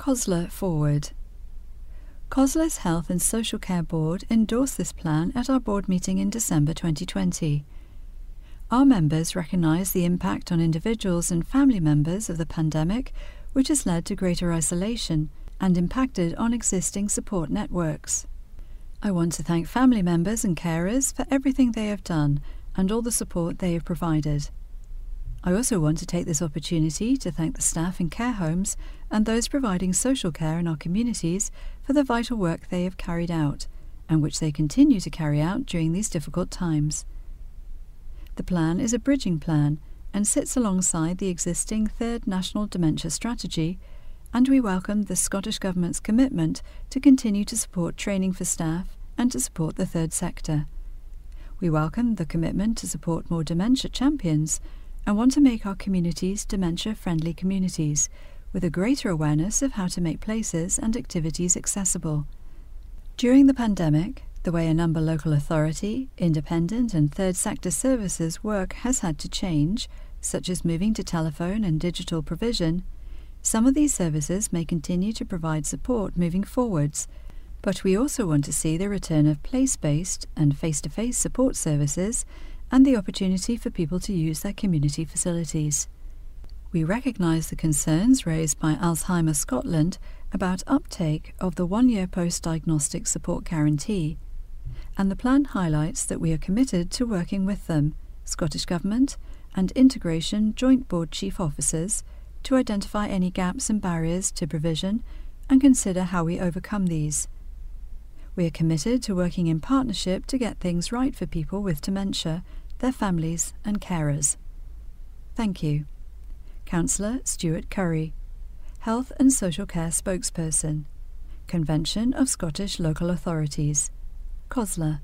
COSLA Forward. COSLA's Health and Social Care Board endorsed this plan at our board meeting in December 2020. Our members recognise the impact on individuals and family members of the pandemic, which has led to greater isolation and impacted on existing support networks. I want to thank family members and carers for everything they have done and all the support they have provided. I also want to take this opportunity to thank the staff in care homes and those providing social care in our communities for the vital work they have carried out and which they continue to carry out during these difficult times. The plan is a bridging plan and sits alongside the existing Third National Dementia Strategy, and we welcome the Scottish Government's commitment to continue to support training for staff and to support the third sector. We welcome the commitment to support more dementia champions and want to make our communities dementia friendly communities with a greater awareness of how to make places and activities accessible. During the pandemic, the way a number local authority, independent, and third sector services work has had to change, such as moving to telephone and digital provision. Some of these services may continue to provide support moving forwards, but we also want to see the return of place based and face to face support services and the opportunity for people to use their community facilities. We recognise the concerns raised by Alzheimer's Scotland about uptake of the one year post diagnostic support guarantee, and the plan highlights that we are committed to working with them, Scottish Government, and Integration Joint Board Chief Officers to identify any gaps and barriers to provision and consider how we overcome these. We are committed to working in partnership to get things right for people with dementia their families and carers. Thank you. Councillor Stuart Currie, Health and Social Care Spokesperson, Convention of Scottish Local Authorities, COSLA.